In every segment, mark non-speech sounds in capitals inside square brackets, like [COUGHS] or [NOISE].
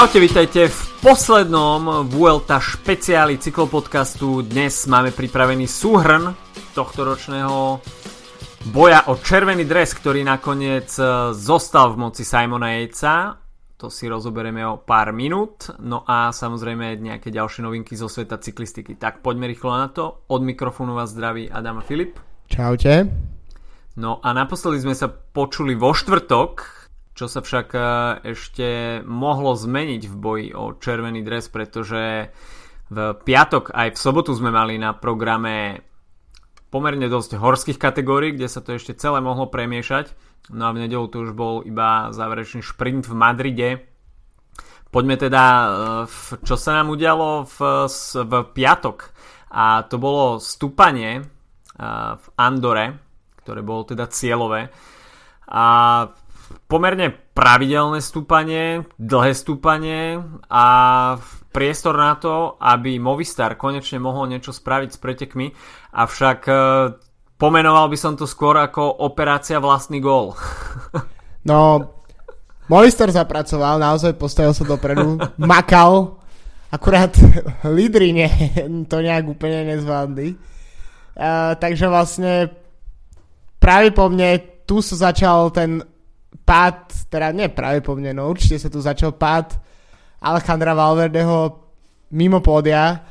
Čaute, vítajte v poslednom Vuelta špeciáli cyklopodcastu. Dnes máme pripravený súhrn tohto ročného boja o červený dres, ktorý nakoniec e, zostal v moci Simona Jejca. To si rozoberieme o pár minút. No a samozrejme nejaké ďalšie novinky zo sveta cyklistiky. Tak poďme rýchlo na to. Od mikrofónu vás zdraví Adam a Filip. Čaute. No a naposledy sme sa počuli vo štvrtok, čo sa však e, ešte mohlo zmeniť v boji o červený dres, pretože v piatok aj v sobotu sme mali na programe pomerne dosť horských kategórií, kde sa to ešte celé mohlo premiešať. No a v nedelu to už bol iba záverečný šprint v Madride. Poďme teda, e, čo sa nám udialo v, v piatok. A to bolo stúpanie e, v Andore, ktoré bolo teda cieľové. A pomerne pravidelné stúpanie, dlhé stúpanie a priestor na to, aby Movistar konečne mohol niečo spraviť s pretekmi, avšak e, pomenoval by som to skôr ako operácia vlastný gól. [LAUGHS] No, Movistar zapracoval, naozaj postavil sa dopredu, makal, akurát [LAUGHS] lídry nie, to nejak úplne nezvládli. Uh, takže vlastne práve po mne tu sa začal ten pád, teda nie pravdepodobne, no určite sa tu začal pád Alejandra Valverdeho mimo pódia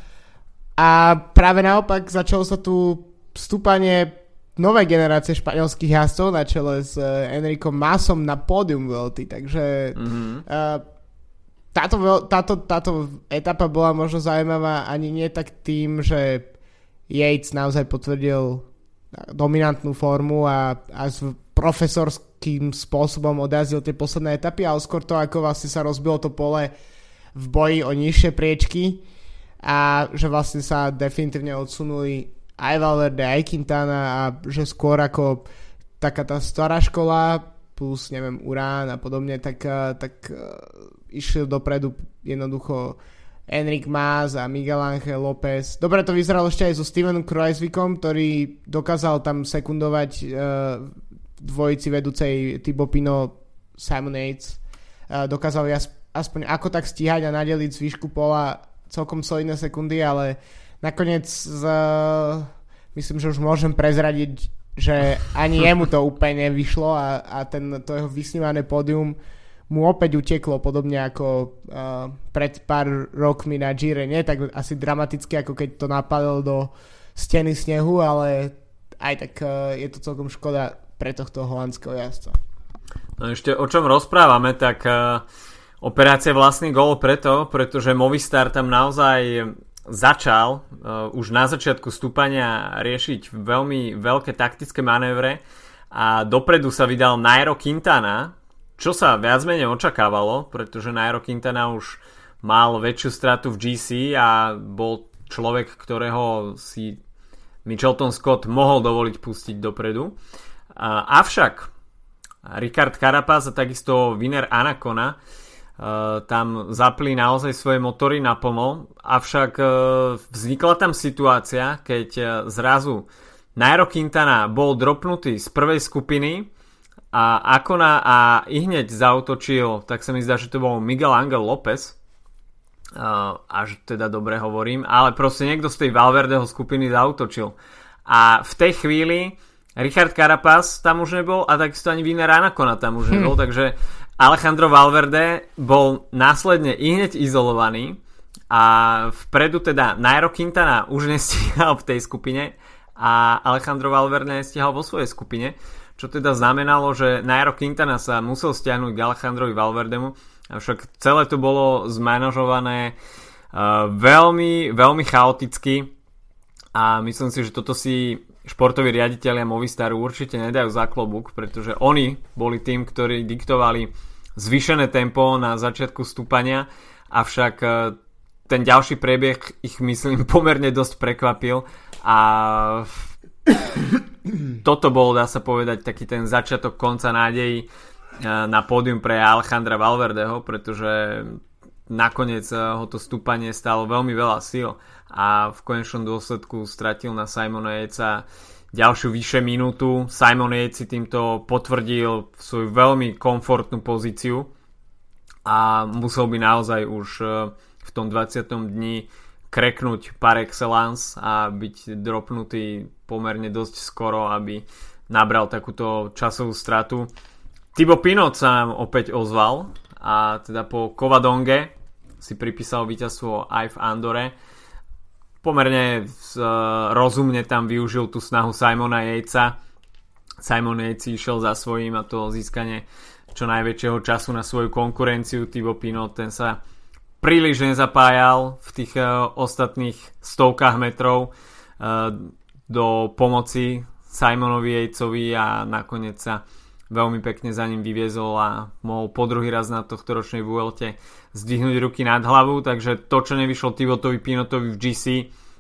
a práve naopak začalo sa tu vstúpanie novej generácie španielských jazdcov na čele s uh, Enrikom Masom na pódium Vuelty, takže mm-hmm. uh, táto, táto, táto etapa bola možno zaujímavá ani nie tak tým, že Yates naozaj potvrdil dominantnú formu a, a profesorský akým spôsobom odjazdil tie posledné etapy, ale skôr to, ako vlastne sa rozbilo to pole v boji o nižšie priečky a že vlastne sa definitívne odsunuli aj Valverde, aj Quintana a že skôr ako taká tá stará škola plus neviem Urán a podobne, tak, eh, tak uh, išli dopredu jednoducho Enric Mas a Miguel Ángel López. Dobre to vyzeralo ešte aj so Stevenom Kreuzvikom, ktorý dokázal tam sekundovať uh, dvojici vedúcej Thibaut Pino Simon Yates dokázali aspoň ako tak stíhať a nadeliť z výšku pola celkom solidné sekundy, ale nakoniec z, myslím, že už môžem prezradiť, že ani [LAUGHS] jemu to úplne nevyšlo a, a ten, to jeho vysnívané pódium mu opäť uteklo, podobne ako uh, pred pár rokmi na Gire. Nie tak asi dramaticky, ako keď to napadlo do steny snehu, ale aj tak uh, je to celkom škoda pre tohto holandského jazdca. No ešte o čom rozprávame, tak uh, operácia vlastný gol preto, pretože Movistar tam naozaj začal uh, už na začiatku stúpania riešiť veľmi veľké taktické manévre a dopredu sa vydal Nairo Quintana, čo sa viac menej očakávalo, pretože Nairo Quintana už mal väčšiu stratu v GC a bol človek, ktorého si Michelton Scott mohol dovoliť pustiť dopredu. Avšak Richard Carapaz a takisto Wiener Anacona Uh, tam zapli naozaj svoje motory naplno, avšak uh, vznikla tam situácia, keď uh, zrazu Nairo Quintana bol dropnutý z prvej skupiny a Akona a i hneď zautočil, tak sa mi zdá, že to bol Miguel Angel López, až teda dobre hovorím, ale proste niekto z tej Valverdeho skupiny zautočil. A v tej chvíli Richard Carapaz tam už nebol a takisto ani Vina Ranakona tam už nebol, hm. takže Alejandro Valverde bol následne i hneď izolovaný a vpredu teda Nairo Quintana už [LAUGHS] nestíhal v tej skupine a Alejandro Valverde nestíhal vo svojej skupine, čo teda znamenalo, že Nairo Quintana sa musel stiahnuť k Alejandrovi Valverdemu, avšak celé to bolo zmanažované uh, veľmi, veľmi chaoticky a myslím si, že toto si športoví riaditeľia Movistaru určite nedajú za klobúk, pretože oni boli tým, ktorí diktovali zvýšené tempo na začiatku stúpania, avšak e, ten ďalší prebieh ich myslím [LAUGHS] pomerne dosť prekvapil a [COUGHS] toto bol, dá sa povedať, taký ten začiatok konca nádejí e, na pódium pre Alejandra Valverdeho, pretože nakoniec e, ho to stúpanie stalo veľmi veľa síl a v konečnom dôsledku stratil na Simona Jejca ďalšiu vyššie minútu. Simon Yates si týmto potvrdil svoju veľmi komfortnú pozíciu a musel by naozaj už v tom 20. dni kreknúť par excellence a byť dropnutý pomerne dosť skoro, aby nabral takúto časovú stratu. Tibo Pinot sa nám opäť ozval a teda po Kovadonge si pripísal víťazstvo aj v Andore. Pomerne rozumne tam využil tú snahu Simona Jejca. Simon Yates išiel za svojím a to získanie čo najväčšieho času na svoju konkurenciu. Tibo Pinot ten sa príliš nezapájal v tých uh, ostatných stovkách metrov uh, do pomoci Simonovi Jejcovi a nakoniec sa veľmi pekne za ním vyviezol a mohol po druhý raz na tohto ročnej Vuelte zdvihnúť ruky nad hlavu, takže to, čo nevyšlo Tivotovi Pinotovi v GC,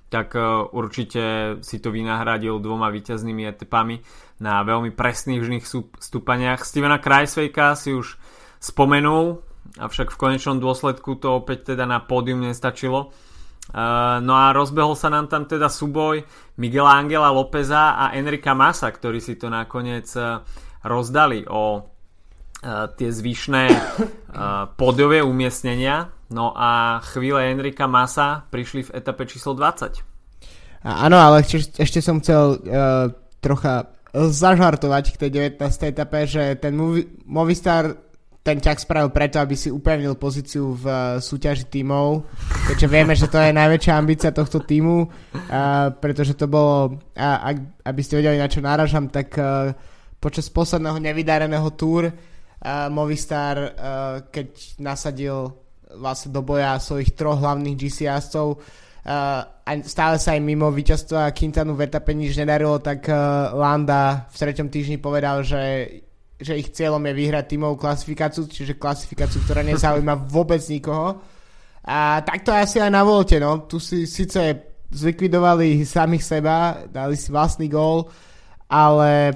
tak uh, určite si to vynahradil dvoma víťaznými etapami na veľmi presných žných stúpaniach. Stevena Krajsvejka si už spomenul, avšak v konečnom dôsledku to opäť teda na pódium nestačilo. Uh, no a rozbehol sa nám tam teda súboj Miguela Angela Lópeza a Enrika Masa, ktorí si to nakoniec uh, rozdali o uh, tie zvyšné uh, pódiové umiestnenia. No a chvíle Enrika Masa prišli v etape číslo 20. Áno, ale ešte, ešte som chcel uh, trocha zažartovať k tej 19. etape, že ten Movistar ten ťah spravil preto, aby si upevnil pozíciu v uh, súťaži tímov, keďže vieme, že to je najväčšia ambícia tohto týmu, uh, pretože to bolo, uh, ak, aby ste vedeli, na čo náražam, tak uh, počas posledného nevydareného túr uh, Movistar, uh, keď nasadil vlastne do boja svojich troch hlavných GC jazdcov, uh, a stále sa aj mimo víťazstva Quintanu v etape nič nedarilo, tak uh, Landa v treťom týždni povedal, že že ich cieľom je vyhrať tímovú klasifikáciu, čiže klasifikáciu, ktorá nezaujíma [LAUGHS] vôbec nikoho. A takto asi aj na volte, no. Tu si síce zlikvidovali samých seba, dali si vlastný gól, ale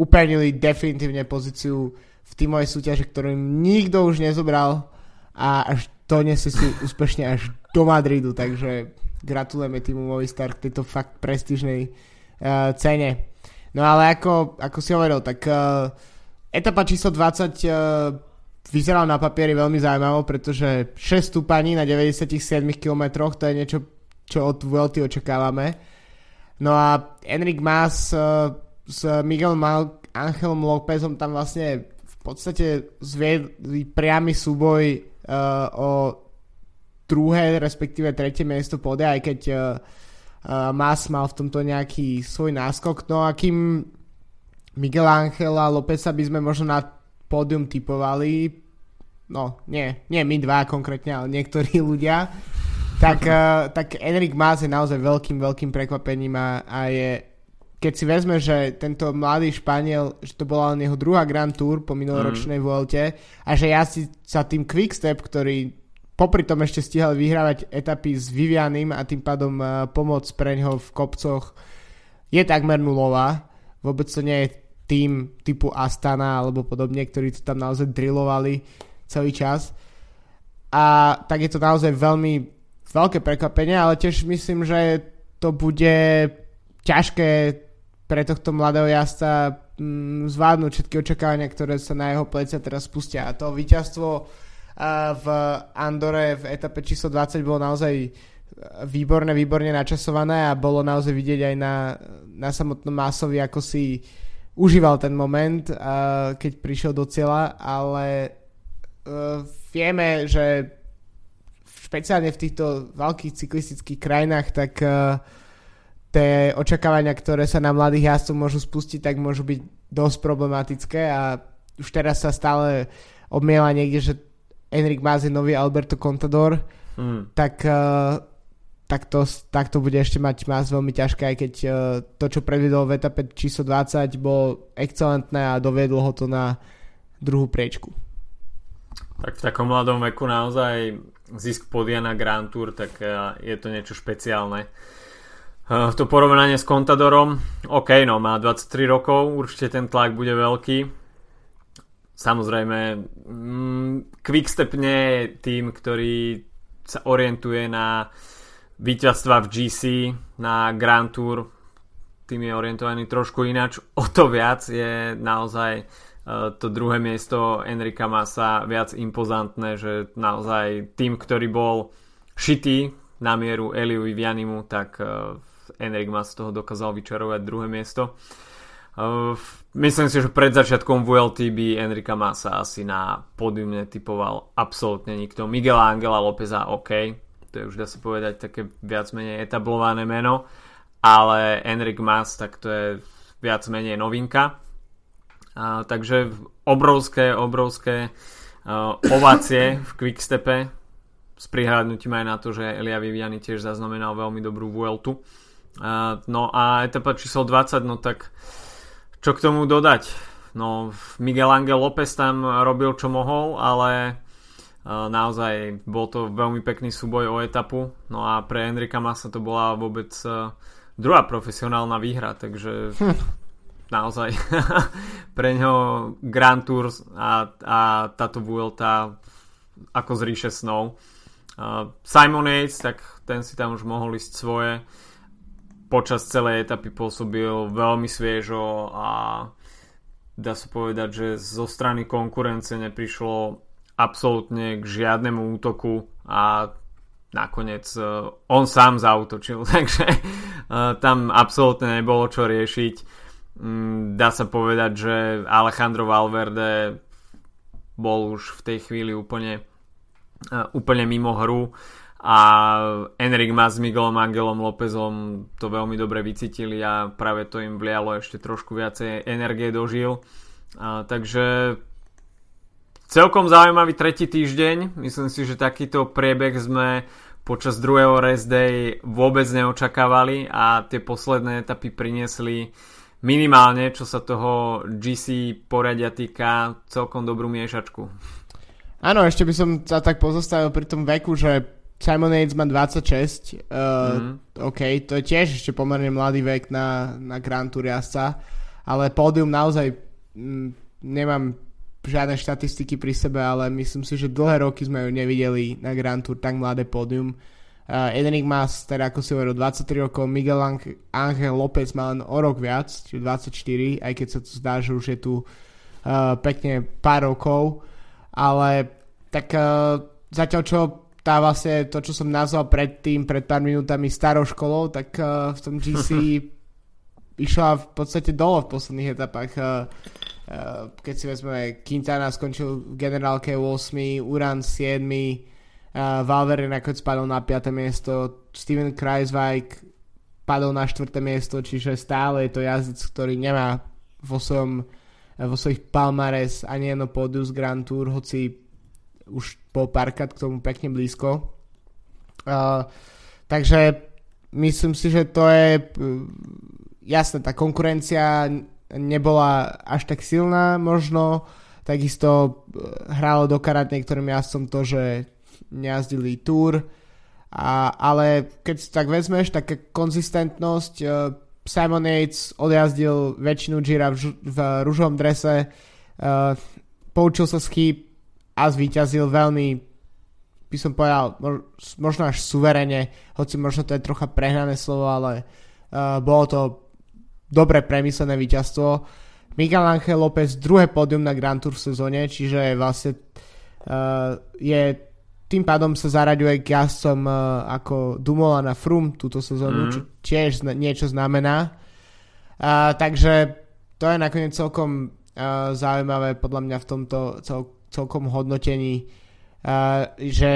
upevnili definitívne pozíciu v tímovej súťaži, ktorú im nikto už nezobral a až donesli si úspešne až do Madridu, takže gratulujeme týmu Movistar k tejto fakt prestížnej uh, cene. No ale ako, ako si hovoril, tak uh, Etapa číslo 20 uh, e, vyzerala na papieri veľmi zaujímavo, pretože 6 stúpaní na 97 km, to je niečo, čo od Vuelty očakávame. No a Enric Mas uh, s Miguel Mal Angelom Lópezom tam vlastne v podstate zviedli priamy súboj uh, o druhé, respektíve tretie miesto pode, aj keď uh, uh, Mas mal v tomto nejaký svoj náskok. No a kým Miguel Angela Lópeza by sme možno na pódium typovali, no nie, nie my dva konkrétne, ale niektorí [LAUGHS] ľudia, tak, uh, tak Enric Mas je naozaj veľkým, veľkým prekvapením a, a je, keď si vezme, že tento mladý Španiel, že to bola len jeho druhá Grand Tour po minuloročnej mm. Vuelte a že ja si sa tým Quickstep, ktorý popri tom ešte stíhal vyhrávať etapy s Vivianim a tým pádom uh, pomoc pre ňoho v kopcoch je takmer nulová vôbec to nie je tým typu Astana alebo podobne, ktorí to tam naozaj drillovali celý čas. A tak je to naozaj veľmi veľké prekvapenie, ale tiež myslím, že to bude ťažké pre tohto mladého jazdca mm, zvládnuť všetky očakávania, ktoré sa na jeho plecia teraz spustia. A to víťazstvo v Andore v etape číslo 20 bolo naozaj výborne, výborne načasované a bolo naozaj vidieť aj na, na samotnom Másovi, ako si užíval ten moment, uh, keď prišiel do cieľa, ale uh, vieme, že špeciálne v týchto veľkých cyklistických krajinách, tak uh, tie očakávania, ktoré sa na mladých jazdcov môžu spustiť, tak môžu byť dosť problematické a už teraz sa stále obmiela niekde, že Enric Mas je nový Alberto Contador, mm. tak uh, tak to, tak to bude ešte mať más veľmi ťažké, aj keď uh, to, čo predvedol v etape číslo 20, bolo excelentné a doviedlo ho to na druhú priečku. Tak v takom mladom veku naozaj zisk podia na Grand Tour, tak uh, je to niečo špeciálne. Uh, to porovnanie s Contadorom, OK, no má 23 rokov, určite ten tlak bude veľký. Samozrejme, mm, Quickstep nie je tým, ktorý sa orientuje na víťazstva v GC na Grand Tour tým je orientovaný trošku ináč. O to viac je naozaj to druhé miesto Enrika Masa viac impozantné, že naozaj tým, ktorý bol šitý na mieru Eliu Vianimu, tak Enrik Mas z toho dokázal vyčarovať druhé miesto. Myslím si, že pred začiatkom VLT by Enrika Masa asi na pódium netypoval absolútne nikto. Miguel Angela Lópeza OK, to je už dá sa povedať také viac menej etablované meno, ale Enrik Mas, tak to je viac menej novinka. A, takže obrovské, obrovské uh, ovácie v Quickstepe s prihľadnutím aj na to, že Elia Viviani tiež zaznamenal veľmi dobrú Vueltu. No a etapa číslo 20, no tak čo k tomu dodať? No Miguel Angel López tam robil čo mohol, ale uh, naozaj bol to veľmi pekný súboj o etapu. No a pre Enrika Masa to bola vôbec uh, druhá profesionálna výhra, takže hm. naozaj [LAUGHS] pre ňo Grand Tour a, a táto Vuelta ako z ríše snov. Uh, Simon Yates, tak ten si tam už mohol ísť svoje. Počas celej etapy pôsobil veľmi sviežo a dá sa povedať, že zo strany konkurence neprišlo absolútne k žiadnemu útoku a nakoniec uh, on sám zautočil, [LAUGHS] takže uh, tam absolútne nebolo čo riešiť. Um, dá sa povedať, že Alejandro Valverde bol už v tej chvíli úplne, uh, úplne mimo hru a Enric Mas s Miguelom Angelom Lópezom to veľmi dobre vycítili a práve to im vlialo ešte trošku viacej energie dožil. Uh, takže Celkom zaujímavý tretí týždeň. Myslím si, že takýto priebeh sme počas druhého rest day vôbec neočakávali a tie posledné etapy priniesli minimálne, čo sa toho GC poradia týka, celkom dobrú miešačku. Áno, ešte by som sa tak pozostavil pri tom veku, že Simon Yates má 26. Uh, mm. OK, to je tiež ešte pomerne mladý vek na, na Grand Tour jazdca, ale pódium naozaj m, mm, nemám žiadne štatistiky pri sebe, ale myslím si, že dlhé roky sme ju nevideli na Grand Tour tak mladé pódium. Uh, Edenik má, teda ako si hovoril, 23 rokov, Miguel Angel López má len o rok viac, čiže 24, aj keď sa to zdá, že už je tu uh, pekne pár rokov, ale tak uh, zatiaľ čo tá vlastne to, čo som nazval predtým, pred pár minútami starou školou, tak uh, v tom GC [LAUGHS] išla v podstate dole v posledných etapách. Uh, Eh, keď si vezmeme, Quintana skončil v generálke 8, Uran 7, uh, Valverde nakoniec spadol na 5. miesto, Steven Kreisweig padol na 4. miesto, čiže stále je to jazdec, ktorý nemá vo, svojom, vo svojich palmares ani jedno pódium z Grand Tour, hoci už bol párkrát k tomu pekne blízko. Uh, takže myslím si, že to je jasné, tá konkurencia nebola až tak silná možno, takisto e, hrálo do karát niektorým jazdcom to, že nejazdili túr, a, ale keď si tak vezmeš, taká konzistentnosť, uh, Simon Yates odjazdil väčšinu Gira v, v rúžovom drese, uh, poučil sa z chýb a zvíťazil veľmi by som povedal, možno až suverene, hoci možno to je trocha prehnané slovo, ale uh, bolo to dobre premyslené víťazstvo. Miguel Angel López druhé pódium na Grand Tour v sezóne, čiže vlastne uh, je tým pádom sa zaraďuje k jazdcom uh, ako Dumola na Frum túto sezónu, mm. čo tiež zna- niečo znamená. Uh, takže to je nakoniec celkom uh, zaujímavé podľa mňa v tomto cel- celkom hodnotení, že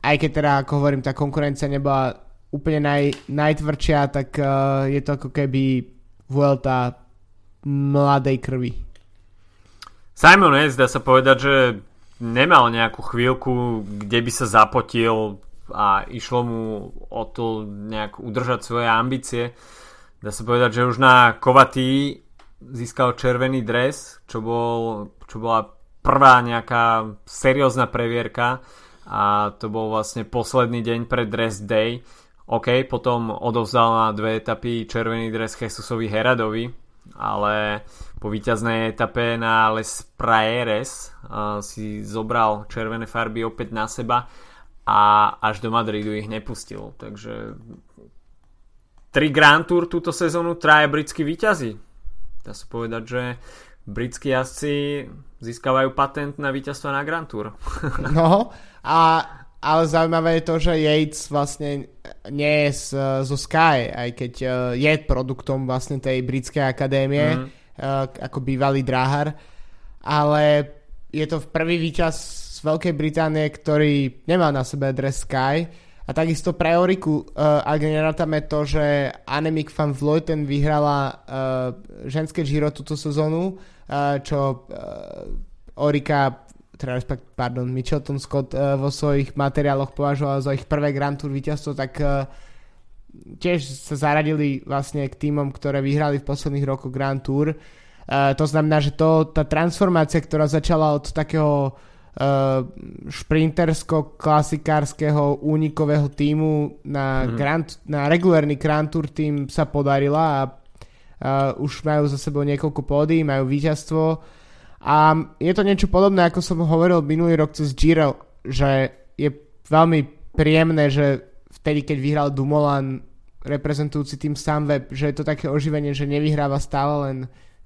aj keď teda, ako hovorím, tá konkurencia nebola úplne naj, najtvrdšia, tak je to ako keby Vuelta mladej krvi. Simon S. dá sa povedať, že nemal nejakú chvíľku, kde by sa zapotil a išlo mu o to nejak udržať svoje ambície. Dá sa povedať, že už na Kovatý získal červený dres, čo, bol, čo bola prvá nejaká seriózna previerka a to bol vlastne posledný deň pred dress day OK, potom odovzdal na dve etapy červený dres Jesusovi Heradovi, ale po víťaznej etape na Les Praeres uh, si zobral červené farby opäť na seba a až do Madridu ich nepustil. Takže tri Grand Tour túto sezónu traja britskí víťazi. Dá sa povedať, že britskí jazdci získavajú patent na víťazstvo na Grand Tour. [LAUGHS] no, a, ale zaujímavé je to, že Yates vlastne nie je z, zo Sky, aj keď uh, je produktom vlastne tej britskej akadémie, mm. ako bývalý dráhar, ale je to prvý víťaz z Veľkej Británie, ktorý nemal na sebe dres Sky, a takisto pre Oriku, uh, ak nerátame to, že Annemiek van Vleuten vyhrala uh, ženské Giro túto sezónu, čo uh, Orika, teda pardon, Mitchelton Scott uh, vo svojich materiáloch považoval za ich prvé Grand Tour víťazstvo, tak uh, tiež sa zaradili vlastne k týmom, ktoré vyhrali v posledných rokoch Grand Tour. To znamená, že to, tá transformácia, ktorá začala od takého šprintersko-klasikárskeho únikového týmu na, mm-hmm. Grand, na regulárny Grand Tour tým sa podarila a uh, už majú za sebou niekoľko pódy, majú víťazstvo. A je to niečo podobné, ako som hovoril minulý rok cez Giro, že je veľmi príjemné, že vtedy, keď vyhral Dumoulin reprezentujúci tým Sunweb, že je to také oživenie, že nevyhráva stále len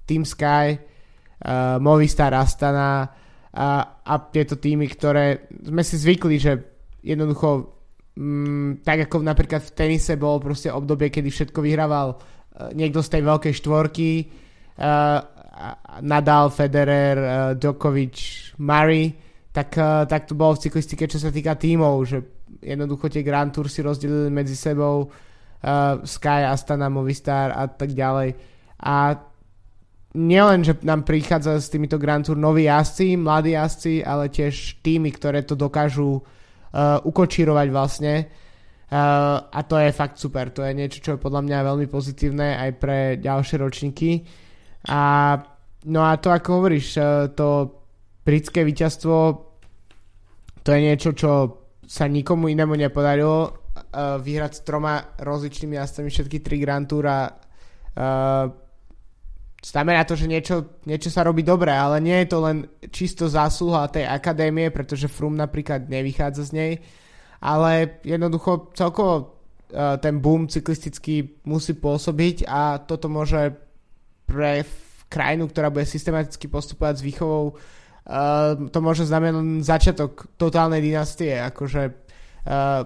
Team Sky, uh, Movistar Astana, a, a tieto týmy, ktoré sme si zvykli, že jednoducho mm, tak ako napríklad v tenise bolo proste obdobie, kedy všetko vyhrával niekto z tej veľkej štvorky uh, Nadal, Federer, uh, Djokovic, Murray tak, uh, tak to bolo v cyklistike, čo sa týka tímov, že jednoducho tie Grand Tour si rozdelili medzi sebou Sky, Astana, Movistar a tak ďalej a nielen, že nám prichádza s týmito Grand Tour noví jazdci, mladí jazdci, ale tiež týmy, ktoré to dokážu uh, ukočírovať vlastne. Uh, a to je fakt super. To je niečo, čo je podľa mňa veľmi pozitívne aj pre ďalšie ročníky. A no a to, ako hovoríš, uh, to britské víťazstvo to je niečo, čo sa nikomu inému nepodarilo uh, vyhrať s troma rozličnými jazdcami všetky tri Grand Tour a uh, znamená to, že niečo, niečo sa robí dobre, ale nie je to len čisto zásluha tej akadémie, pretože Frum napríklad nevychádza z nej, ale jednoducho celkovo uh, ten boom cyklistický musí pôsobiť a toto môže pre krajinu, ktorá bude systematicky postupovať s výchovou, uh, to môže znamenať začiatok totálnej dynastie, akože uh,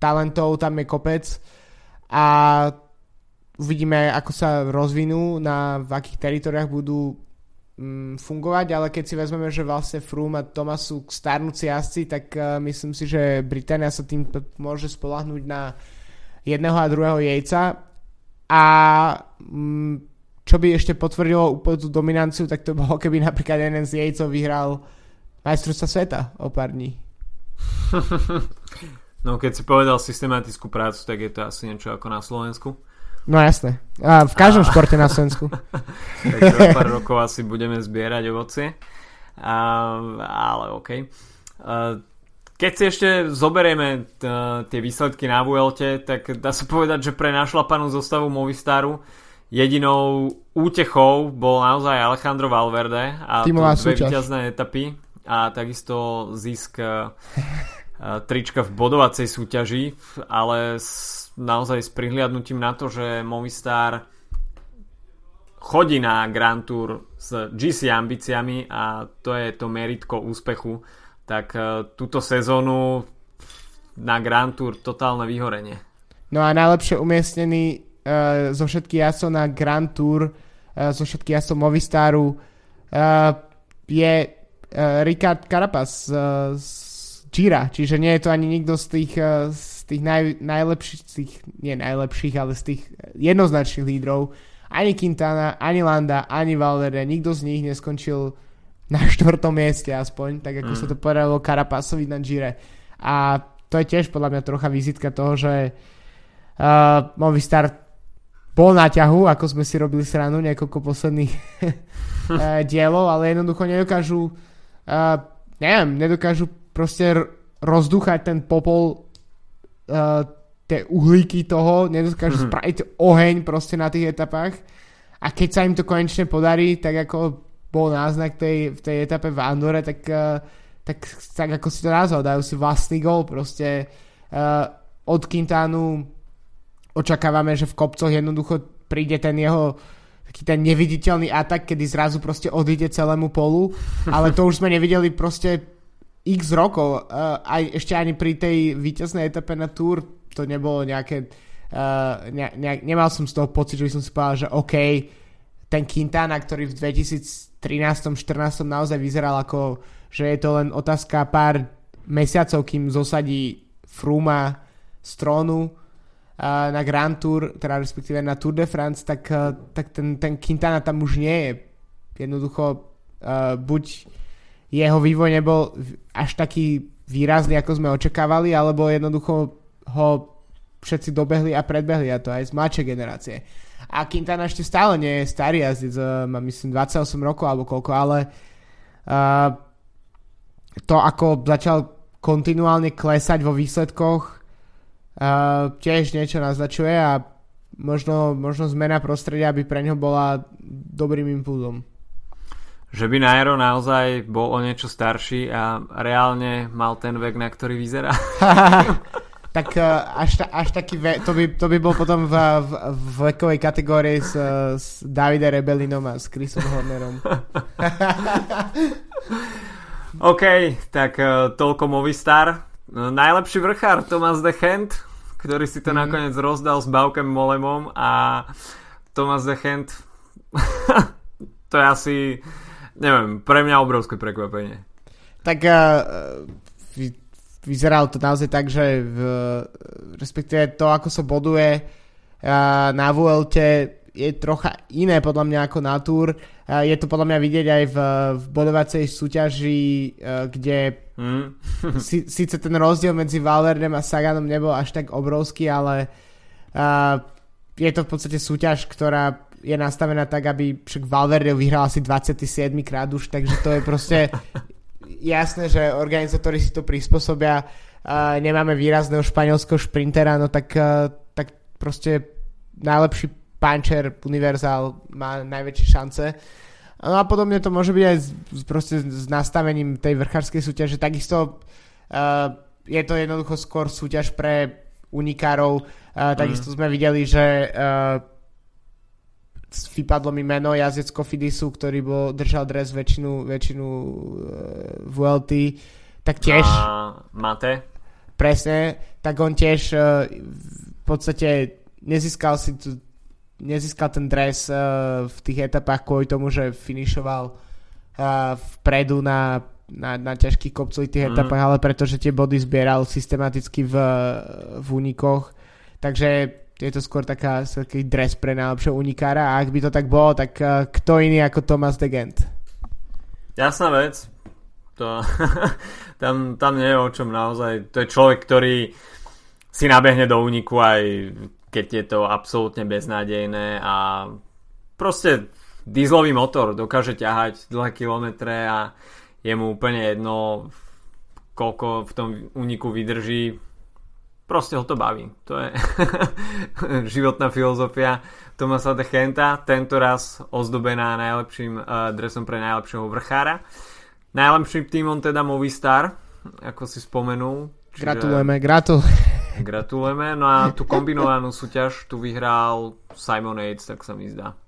talentov tam je kopec a Uvidíme, ako sa rozvinú, na v akých teritoriách budú fungovať, ale keď si vezmeme, že vlastne Froome a Thomas sú starnúci jazdci, tak uh, myslím si, že Británia sa tým môže spolahnúť na jedného a druhého jejca a mm, čo by ešte potvrdilo úplne tú dominanciu, tak to bolo, keby napríklad jeden z jejcov vyhral majstrovstva sveta o pár dní. [LAUGHS] No keď si povedal systematickú prácu, tak je to asi niečo ako na Slovensku. No jasné. A v každom a... športe na Slovensku. [LAUGHS] Takže o pár rokov asi budeme zbierať ovocie. A, ale OK. A, keď si ešte zoberieme t- tie výsledky na Vuelte, tak dá sa povedať, že pre našlapanú zostavu Movistaru jedinou útechou bol naozaj Alejandro Valverde a Tímová dve víťazné etapy a takisto zisk trička v bodovacej súťaži, ale naozaj s prihliadnutím na to, že Movistar chodí na Grand Tour s GC ambíciami a to je to meritko úspechu, tak e, túto sezónu na Grand Tour totálne vyhorenie. No a najlepšie umiestnený uh, zo všetkých jazdcov na Grand Tour, uh, zo všetkých jazdcov Movistaru uh, je uh, Ricard Carapaz uh, z Gira, čiže nie je to ani nikto z tých uh, tých naj, najlepších, tých, nie najlepších, ale z tých jednoznačných lídrov, ani Quintana, ani Landa, ani Valverde, nikto z nich neskončil na štvrtom mieste aspoň, tak ako mm. sa to podarilo Karapasovi na Gire. A to je tiež podľa mňa trocha vizitka toho, že uh, Movistar bol na ťahu, ako sme si robili sranu niekoľko posledných uh, [LAUGHS] [LAUGHS] dielov, ale jednoducho nedokážu uh, neviem, nedokážu proste rozdúchať ten popol uh, tie uhlíky toho, nedokážu mm-hmm. spraviť oheň proste na tých etapách a keď sa im to konečne podarí, tak ako bol náznak tej, v tej etape v Andore, tak, uh, tak, tak ako si to nazval, dajú si vlastný gol, proste uh, od Quintánu očakávame, že v kopcoch jednoducho príde ten jeho taký ten neviditeľný atak, kedy zrazu proste odíde celému polu, ale to už sme nevideli proste x rokov. Uh, aj ešte ani pri tej víťaznej etape na Tour to nebolo nejaké uh, ne, ne, nemal som z toho pocit, že by som si povedal, že OK, ten Quintana, ktorý v 2013-14 naozaj vyzeral ako, že je to len otázka pár mesiacov, kým zosadí Fruma z trónu, na Grand Tour, teda respektíve na Tour de France, tak, tak ten, ten Quintana tam už nie je. Jednoducho uh, buď jeho vývoj nebol až taký výrazný, ako sme očakávali, alebo jednoducho ho všetci dobehli a predbehli a to aj z mladšej generácie. A Quintana ešte stále nie je starý jazdec, má myslím 28 rokov alebo koľko, ale uh, to ako začal kontinuálne klesať vo výsledkoch uh, tiež niečo naznačuje a možno, možno zmena prostredia by pre ňo bola dobrým impulzom. Že by Nairo naozaj bol o niečo starší a reálne mal ten vek, na ktorý vyzerá. [LAUGHS] tak uh, až, ta, až taký ve, to, by, to by bol potom v, v, v vekovej kategórii s, s Davide Rebelinom a s Chrisom Hornerom. [LAUGHS] OK, tak uh, toľko Movistar. No, najlepší vrchár Thomas de Gent, ktorý si to mm. nakoniec rozdal s Baukem Molemom a Thomas de Gent [LAUGHS] to je asi neviem, pre mňa obrovské prekvapenie. Tak uh, vy, vyzeralo to naozaj tak, že v, respektíve to, ako sa boduje uh, na VLT je trocha iné podľa mňa ako na Tour. Je to podľa mňa vidieť aj v, v bodovacej súťaži, kde mm. [LAUGHS] si, síce ten rozdiel medzi Valverdem a Saganom nebol až tak obrovský, ale uh, je to v podstate súťaž, ktorá je nastavená tak, aby však Valverde vyhral asi 27 krát už, takže to je proste [LAUGHS] jasné, že organizátori si to prispôsobia. Uh, nemáme výrazného španielského šprintera, no tak, uh, tak proste najlepší puncher, univerzál má najväčšie šance. No a podobne to môže byť aj s, proste s nastavením tej vrchárskej súťaže. Takisto uh, je to jednoducho skôr súťaž pre unikárov. Uh, takisto mm. sme videli, že uh, vypadlo mi meno jazdec Kofidisu, ktorý bol, držal dres väčšinu, väčšinu uh, VLT. Tak tiež... A Mate? Presne. Tak on tiež uh, v podstate nezískal si tu nezískal ten dres uh, v tých etapách kvôli tomu, že finišoval uh, vpredu na, na, na ťažkých kopcovitých mm. etapách, ale pretože tie body zbieral systematicky v, v únikoch. Takže je to skôr taká, taký dres pre najlepšieho unikára a ak by to tak bolo, tak uh, kto iný ako Thomas de Gent? Jasná vec. To, [LAUGHS] tam, tam nie je o čom naozaj. To je človek, ktorý si nabehne do úniku aj keď je to absolútne beznádejné a proste dieselový motor dokáže ťahať dlhé kilometre a je mu úplne jedno, koľko v tom úniku vydrží. Proste ho to baví. To je [LAUGHS] životná filozofia Tomasa de Chenta, tento raz ozdobená najlepším uh, dresom pre najlepšieho vrchára. Najlepším týmom teda Movistar, ako si spomenul. Čiže... Gratulujeme, gratulujeme. Gratulujeme. No a tú kombinovanú súťaž tu vyhral Simon Yates, tak sa mi zdá.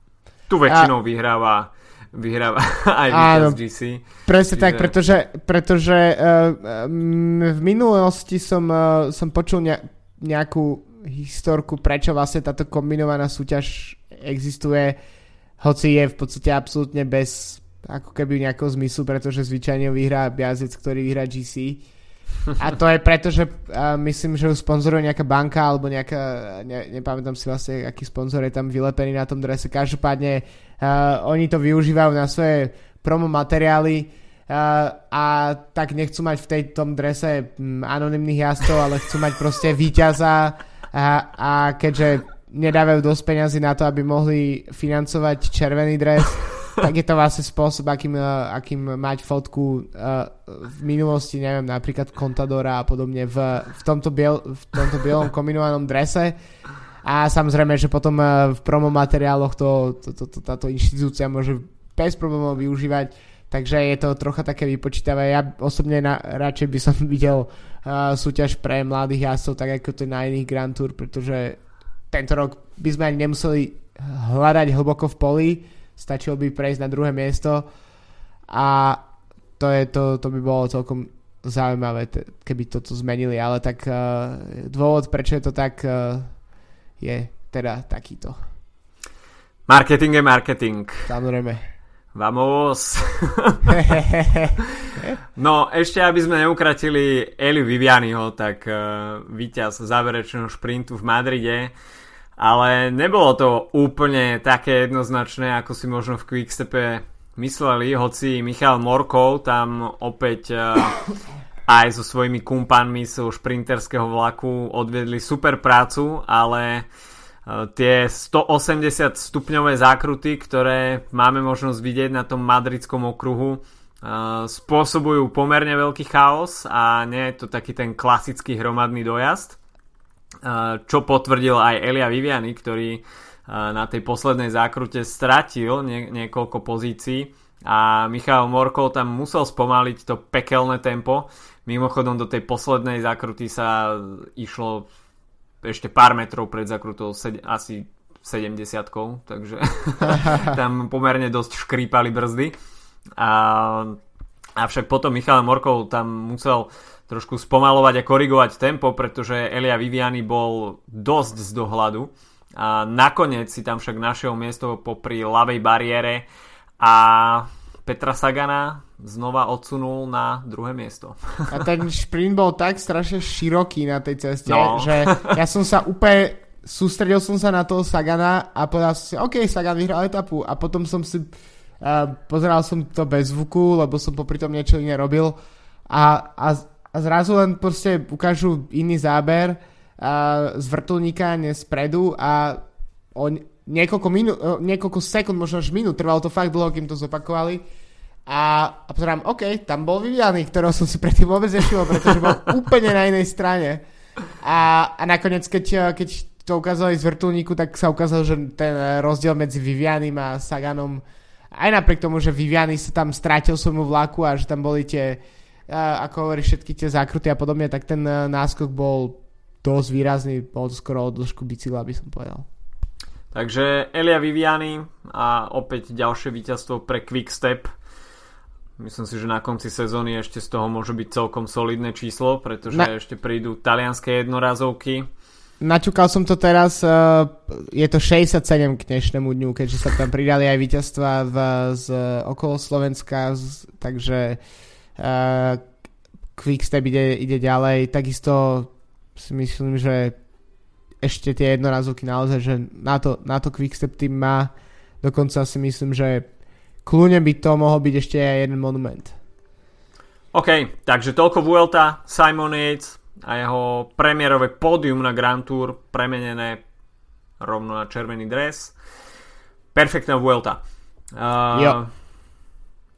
Tu väčšinou a... vyhráva vyhráva [LAUGHS] aj víťaz GC. Presne Čiže... tak, pretože, pretože uh, v minulosti som, uh, som počul ne, nejakú historku, prečo vlastne táto kombinovaná súťaž existuje, hoci je v podstate absolútne bez ako keby nejakého zmyslu, pretože zvyčajne vyhrá jazdec, ktorý vyhrá GC a to je preto, že uh, myslím, že ju sponzoruje nejaká banka alebo nejaká, ne, nepamätám si vlastne, aký sponzor je tam vylepený na tom drese. Každopádne uh, oni to využívajú na svoje promo materiály uh, a tak nechcú mať v tej, tom drese um, anonimných jazdcov, ale chcú mať proste víťaza a, a keďže nedávajú dosť peňazí na to, aby mohli financovať červený dres, tak je to vlastne spôsob, akým, eh, akým mať fotku uh, v minulosti, neviem, napríklad Contadora a podobne v, v, tomto, biel, v tomto bielom kombinovanom drese. A samozrejme, že potom uh, v promo materiáloch to, to, to, to, táto inštitúcia môže bez problémov využívať. Takže je to trocha také vypočítavé. Ja osobne na, radšej by som [LAUGHS] videl uh, súťaž pre mladých jazdcov, tak ako to je na iných Grand Tour, pretože tento rok by sme ani nemuseli hľadať hlboko v poli, stačilo by prejsť na druhé miesto a to, je, to, to by bolo celkom zaujímavé, keby toto zmenili, ale tak uh, dôvod, prečo je to tak, uh, je teda takýto. Marketing je marketing. Samozrejme. Vamos. [LAUGHS] no, ešte aby sme neukratili Eli Vivianiho, tak uh, víťaz záverečného šprintu v Madride, ale nebolo to úplne také jednoznačné, ako si možno v Quickstepe mysleli, hoci Michal Morkov tam opäť uh, [LAUGHS] aj so svojimi kumpanmi zo šprinterského vlaku odviedli super prácu, ale uh, tie 180 stupňové zákruty, ktoré máme možnosť vidieť na tom madridskom okruhu, uh, spôsobujú pomerne veľký chaos a nie je to taký ten klasický hromadný dojazd, čo potvrdil aj Elia Viviani, ktorý na tej poslednej zákrute stratil nie, niekoľko pozícií a Michal Morkov tam musel spomaliť to pekelné tempo. Mimochodom do tej poslednej zákruty sa išlo ešte pár metrov pred zákrutou asi 70 takže [LAUGHS] tam pomerne dosť škrípali brzdy. A, avšak potom Michal Morkov tam musel trošku spomalovať a korigovať tempo, pretože Elia Viviani bol dosť z dohľadu a nakoniec si tam však našiel miesto popri ľavej bariére a Petra Sagana znova odsunul na druhé miesto. A ten [LAUGHS] šprint bol tak strašne široký na tej ceste, no. že ja som sa úplne sústredil som sa na toho Sagana a povedal som si, OK, Sagan vyhral etapu a potom som si uh, pozeral som to bez zvuku, lebo som popri tom niečo iné robil a, a, a zrazu len proste ukážu iný záber z vrtulníka, nie spredu a o niekoľko, minú, niekoľko sekúnd, možno až minút, trvalo to fakt dlho, kým to zopakovali a, a pozerám, OK, tam bol Viviany, ktorého som si predtým vôbec nešil, pretože bol [LAUGHS] úplne na inej strane a, a nakoniec, keď, keď to ukázali z vrtulníku, tak sa ukázalo, že ten rozdiel medzi Vivianim a Saganom aj napriek tomu, že Viviany sa tam strátil svojmu vlaku a že tam boli tie, ako hovorí, všetky tie zákruty a podobne, tak ten náskok bol dosť výrazný, bol skoro o dĺžku bicykla, by som povedal. Takže Elia Viviani a opäť ďalšie víťazstvo pre Quickstep. Myslím si, že na konci sezóny ešte z toho môže byť celkom solidné číslo, pretože na... ešte prídu talianské jednorazovky. Načúkal som to teraz, uh, je to 67 k dnešnému dňu, keďže sa tam pridali aj víťazstva v, z okolo Slovenska, z, takže uh, Quickstep ide, ide ďalej. Takisto si myslím, že ešte tie jednorazovky naozaj, že na to, na to Quickstep tým má. Dokonca si myslím, že kľúne by to mohol byť ešte aj jeden monument. OK, takže toľko Vuelta, Simon Yates a jeho premiérové pódium na Grand Tour premenené rovno na červený dres. Perfektná Vuelta. Uh, jo.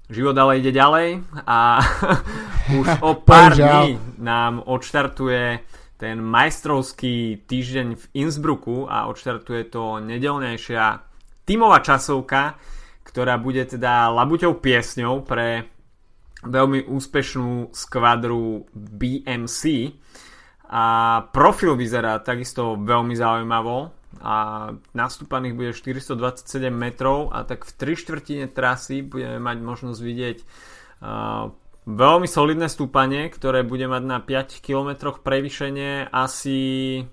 Život ale ide ďalej a [LAUGHS] už o pár dní nám odštartuje ten majstrovský týždeň v Innsbrucku a odštartuje to nedelnejšia tímová časovka, ktorá bude teda labuťou piesňou pre veľmi úspešnú skvadru BMC a profil vyzerá takisto veľmi zaujímavo a nastúpaných bude 427 metrov a tak v 3 štvrtine trasy budeme mať možnosť vidieť uh, Veľmi solidné stúpanie, ktoré bude mať na 5 km prevýšenie asi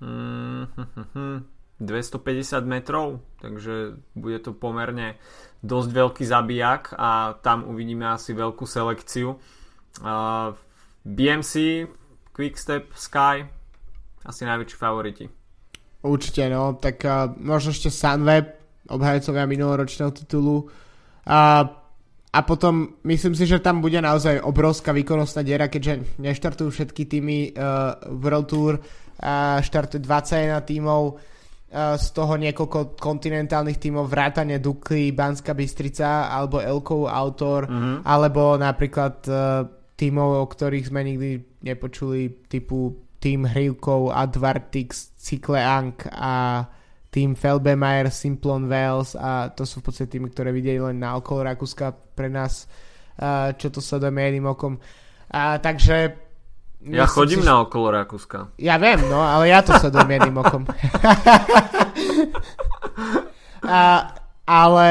hmm, 250 metrov, takže bude to pomerne dosť veľký zabijak a tam uvidíme asi veľkú selekciu. Uh, BMC, Quickstep, Sky, asi najväčší favoriti. Určite, no, tak uh, možno ešte Sunweb, obhajcovia minuloročného titulu. Uh, a potom myslím si, že tam bude naozaj obrovská výkonnostná diera, keďže neštartujú všetky týmy uh, World Tour, uh, štartuje 21 tímov, z toho niekoľko kontinentálnych tímov, vrátane Dukly, Banska Bystrica, alebo Elkov Autor, mm-hmm. alebo napríklad uh, tímov, o ktorých sme nikdy nepočuli, typu tým Hrivkov, Advartix, Cykleank a tým Felbemeyer, Simplon Wales a to sú v podstate týmy, ktoré videli len na okolo Rakúska pre nás, čo to sledujeme jedným okom. A, takže Ja chodím si... na okolo Rakúska. Ja viem, no, ale ja to sledujem jedným okom. a, ale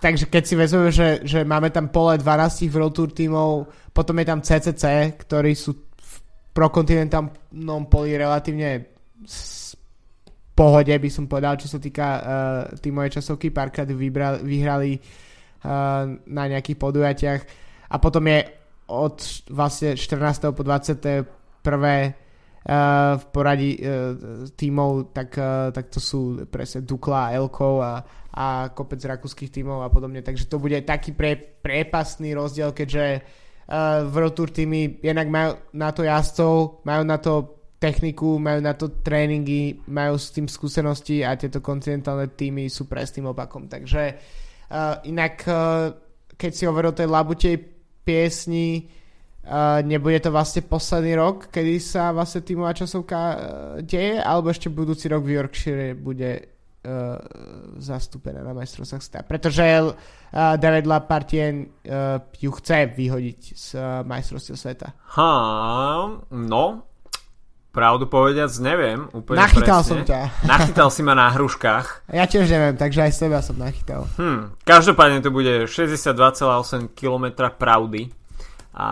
takže keď si vezmeme, že, že máme tam pole 12 World Tour tímov, potom je tam CCC, ktorí sú v prokontinentálnom poli relatívne pohode, by som povedal, čo sa týka uh, tímovej časovky. Párkrát vybra- vyhrali uh, na nejakých podujatiach. A potom je od vlastne 14. po 21. Uh, v poradí uh, tímov, tak, uh, tak to sú presne Dukla, Elko a, a kopec rakúskych tímov a podobne. Takže to bude taký pre, prepasný rozdiel, keďže uh, World týmy jednak majú na to jazdcov, majú na to techniku, majú na to tréningy, majú s tým skúsenosti a tieto kontinentálne týmy sú presným opakom. Takže uh, inak, uh, keď si hovoril o tej labutej piesni, nebude to vlastne posledný rok, kedy sa vlastne tímová časovka uh, deje, alebo ešte budúci rok v Yorkshire bude uh, zastúpená na majstrovstvách sveta. Pretože uh, David Lapartien uh, ju chce vyhodiť z uh, majstrovstiev sveta. Ha, no, Pravdu povediac, neviem úplne Nachytal presne. som ťa. [LAUGHS] Nachytal si ma na hruškách. Ja tiež neviem, takže aj seba som nachytal. Hm, každopádne to bude 62,8 km pravdy a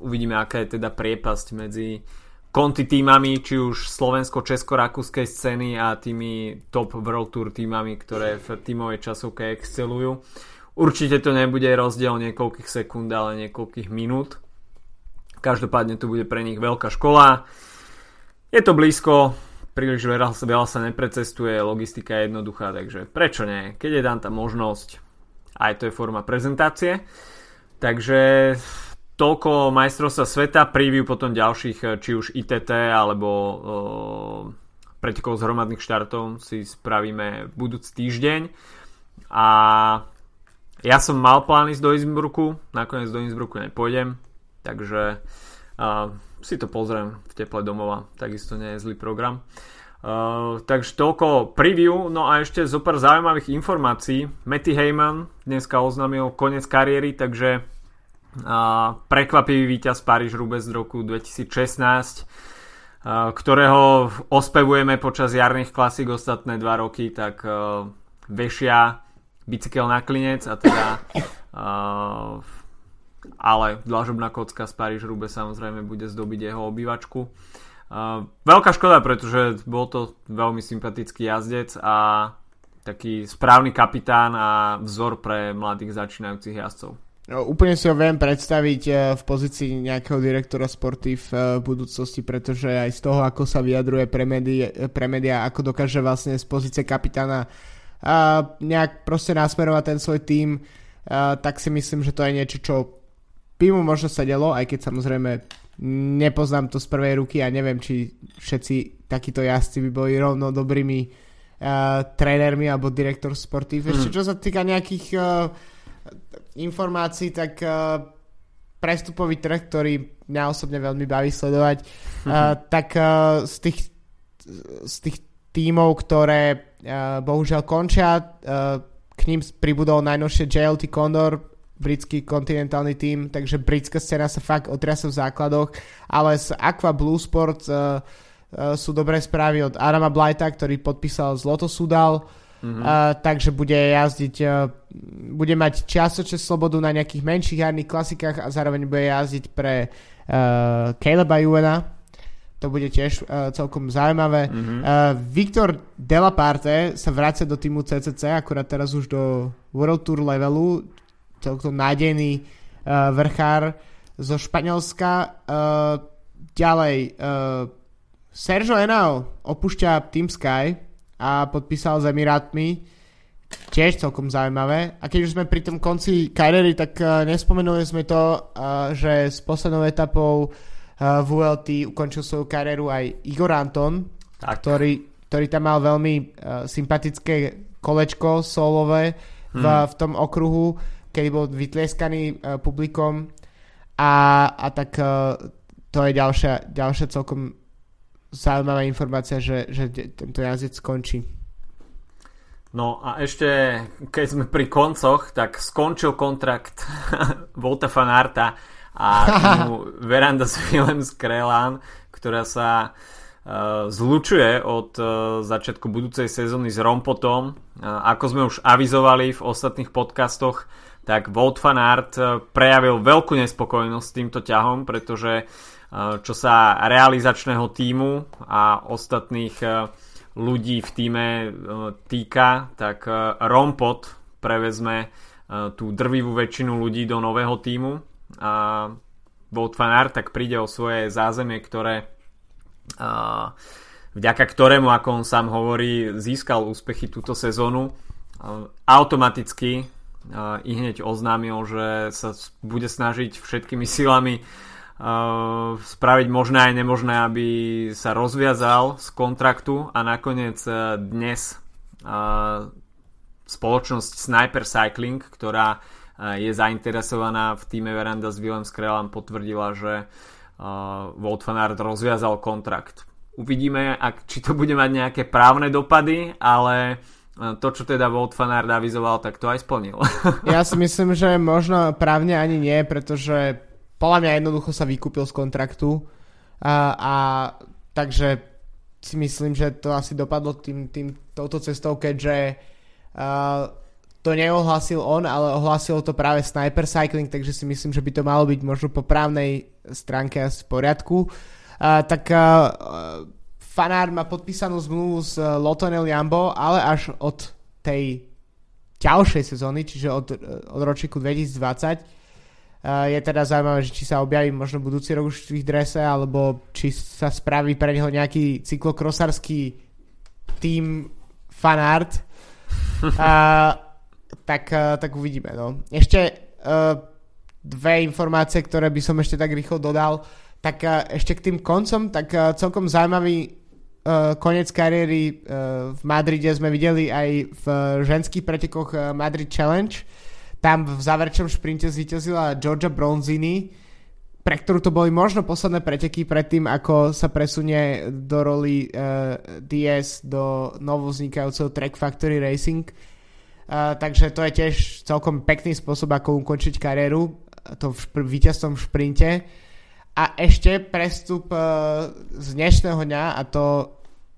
uvidíme, aká je teda priepasť medzi konti týmami, či už slovensko-česko-rakúskej scény a tými top World Tour týmami, ktoré v týmovej časovke excelujú. Určite to nebude rozdiel niekoľkých sekúnd, ale niekoľkých minút. Každopádne to bude pre nich veľká škola. Je to blízko, príliš veľa, sa neprecestuje, logistika je jednoduchá, takže prečo nie? Keď je tam tá možnosť, aj to je forma prezentácie. Takže toľko majstrovstva sveta, preview potom ďalších, či už ITT alebo uh, pretekov z hromadných štartov si spravíme budúci týždeň. A ja som mal plán ísť do Innsbrucku, nakoniec do Innsbrucku nepôjdem, takže uh, si to pozriem v teple domova, takisto nie je zlý program. Uh, takže toľko preview, no a ešte zo pár zaujímavých informácií. Matty Heyman dneska oznámil koniec kariéry, takže a prekvapivý víťaz Paríž Rubes z roku 2016 ktorého ospevujeme počas jarných klasík ostatné dva roky, tak vešia bicykel na klinec a teda ale dlažobná kocka z Paríž Rube samozrejme bude zdobiť jeho obývačku. veľká škoda, pretože bol to veľmi sympatický jazdec a taký správny kapitán a vzor pre mladých začínajúcich jazdcov. No, úplne si ho viem predstaviť eh, v pozícii nejakého direktora sporty v eh, budúcnosti, pretože aj z toho, ako sa vyjadruje pre, médiá, pre ako dokáže vlastne z pozície kapitána a nejak proste nasmerovať ten svoj tým, a, tak si myslím, že to je niečo, čo mu možno sedelo, aj keď samozrejme nepoznám to z prvej ruky a neviem, či všetci takíto jazdci by boli rovno dobrými uh, trénermi alebo direktor sportív. Ešte hmm. čo sa týka nejakých uh, informácií, tak uh, prestupový trh, ktorý mňa osobne veľmi baví sledovať, mm-hmm. uh, tak uh, z tých, z tých tímov, ktoré uh, bohužiaľ končia, uh, k ním pribudol najnovšie JLT Condor, britský kontinentálny tím, takže britská scéna sa fakt otriasa v základoch, ale z Aqua Blue Sport uh, uh, sú dobré správy od Arama Blighta, ktorý podpísal z Loto Sudal, Mm-hmm. Uh, takže bude jazdiť, uh, bude mať časočne slobodu na nejakých menších jarných klasikách a zároveň bude jazdiť pre uh, Caleba Juvena. To bude tiež uh, celkom zaujímavé. Mm-hmm. Uh, Viktor Delaparte sa vracia do týmu CCC, akurát teraz už do World Tour levelu. Celkom nádejný uh, vrchár zo Španielska. Uh, ďalej, uh, Sergio Enao opúšťa Team Sky, a podpísal s Emirátmi. Tiež celkom zaujímavé. A keď už sme pri tom konci kariéry, tak uh, nespomenuli sme to, uh, že s poslednou etapou uh, v ULT ukončil svoju kariéru aj Igor Anton, ktorý, ktorý tam mal veľmi uh, sympatické kolečko solové v, hmm. v tom okruhu, kedy bol vytlieskaný uh, publikom a, a tak uh, to je ďalšia, ďalšia celkom zaujímavá informácia, že, že tento jazdec skončí. No a ešte, keď sme pri koncoch, tak skončil kontrakt [LAUGHS] Volta Fanarta a [LAUGHS] Veranda s Willem Skrelan, ktorá sa uh, zlučuje od uh, začiatku budúcej sezóny s Rompotom. Uh, ako sme už avizovali v ostatných podcastoch, tak Volt Van Art prejavil veľkú nespokojnosť s týmto ťahom, pretože čo sa realizačného týmu a ostatných ľudí v týme týka, tak Rompot prevezme tú drvivú väčšinu ľudí do nového týmu a Wout van Aert tak príde o svoje zázemie, ktoré vďaka ktorému, ako on sám hovorí, získal úspechy túto sezónu. Automaticky i hneď oznámil, že sa bude snažiť všetkými silami spraviť možné aj nemožné, aby sa rozviazal z kontraktu a nakoniec dnes spoločnosť Sniper Cycling, ktorá je zainteresovaná v týme Veranda s Willem Skrelam potvrdila, že Wout van rozviazal kontrakt. Uvidíme, ak, či to bude mať nejaké právne dopady, ale to, čo teda Wout van Aert avizoval, tak to aj splnil. [LAUGHS] ja si myslím, že možno právne ani nie, pretože podľa mňa jednoducho sa vykúpil z kontraktu a, a takže si myslím, že to asi dopadlo tým, tým, touto cestou, keďže uh, to neohlasil on, ale ohlásil to práve Sniper Cycling, takže si myslím, že by to malo byť možno po právnej stránke asi v poriadku. Uh, tak uh, Fanár má podpísanú zmluvu s uh, Lotonel Jambo, ale až od tej ďalšej sezóny, čiže od, od ročíku 2020. Uh, je teda zaujímavé, že či sa objaví možno budúci rok už v ich drese, alebo či sa spraví pre neho nejaký cyklokrosarský tým fanart. [LAUGHS] Uh, tak, eh, tak uvidíme. No. Ešte uh, dve informácie, ktoré by som ešte tak rýchlo dodal. Tak uh, ešte k tým koncom, tak uh, celkom zaujímavý uh, koniec kariéry uh, v Madride sme videli aj v ženských pretekoch uh, Madrid Challenge. Tam v záverčnom šprinte zvíťazila Georgia Bronzini, pre ktorú to boli možno posledné preteky predtým, ako sa presunie do roli uh, DS do novovznikajúceho Track Factory Racing takže to je tiež celkom pekný spôsob, ako ukončiť kariéru, to v špr- víťazstvom v šprinte. A ešte prestup uh, z dnešného dňa a to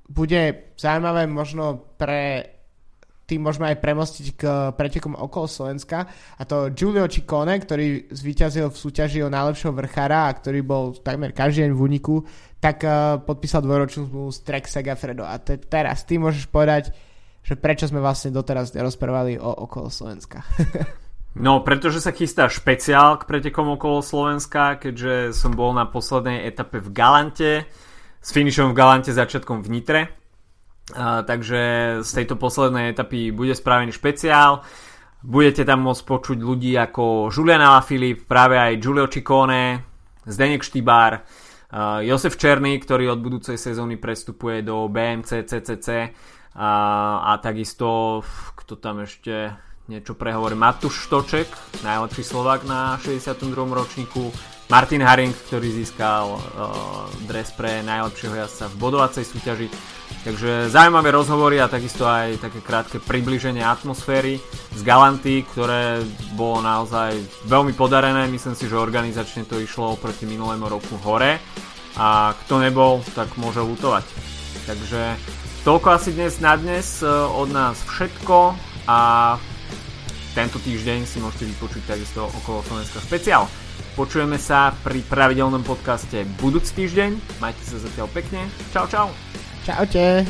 bude zaujímavé možno pre tým môžeme aj premostiť k pretekom okolo Slovenska a to Giulio Ciccone, ktorý zvíťazil v súťaži o najlepšieho vrchára a ktorý bol takmer každý deň v úniku, tak uh, podpísal dvojročnú zmluvu s Trek Segafredo a te, teraz ty môžeš povedať že prečo sme vlastne doteraz nerozprávali o okolo Slovenska. [LAUGHS] no, pretože sa chystá špeciál k pretekom okolo Slovenska, keďže som bol na poslednej etape v Galante, s finišom v Galante začiatkom v Nitre. Uh, takže z tejto poslednej etapy bude spravený špeciál. Budete tam môcť počuť ľudí ako Julian Alaphilippe, práve aj Giulio Ciccone, Zdenek Štybár, uh, Josef Černý, ktorý od budúcej sezóny prestupuje do BMC CCC a, a takisto, kto tam ešte niečo prehovorí, Matúš Štoček, najlepší Slovak na 62. ročníku, Martin Haring, ktorý získal uh, dres pre najlepšieho jazdca v bodovacej súťaži. Takže zaujímavé rozhovory a takisto aj také krátke približenie atmosféry z Galanty, ktoré bolo naozaj veľmi podarené. Myslím si, že organizačne to išlo oproti minulému roku hore a kto nebol, tak môže lutovať. Takže Toľko asi dnes na dnes e, od nás všetko a tento týždeň si môžete vypočuť takisto okolo Slovenska špeciál. Počujeme sa pri pravidelnom podcaste budúci týždeň. Majte sa zatiaľ pekne. Čau, čau. Čaute.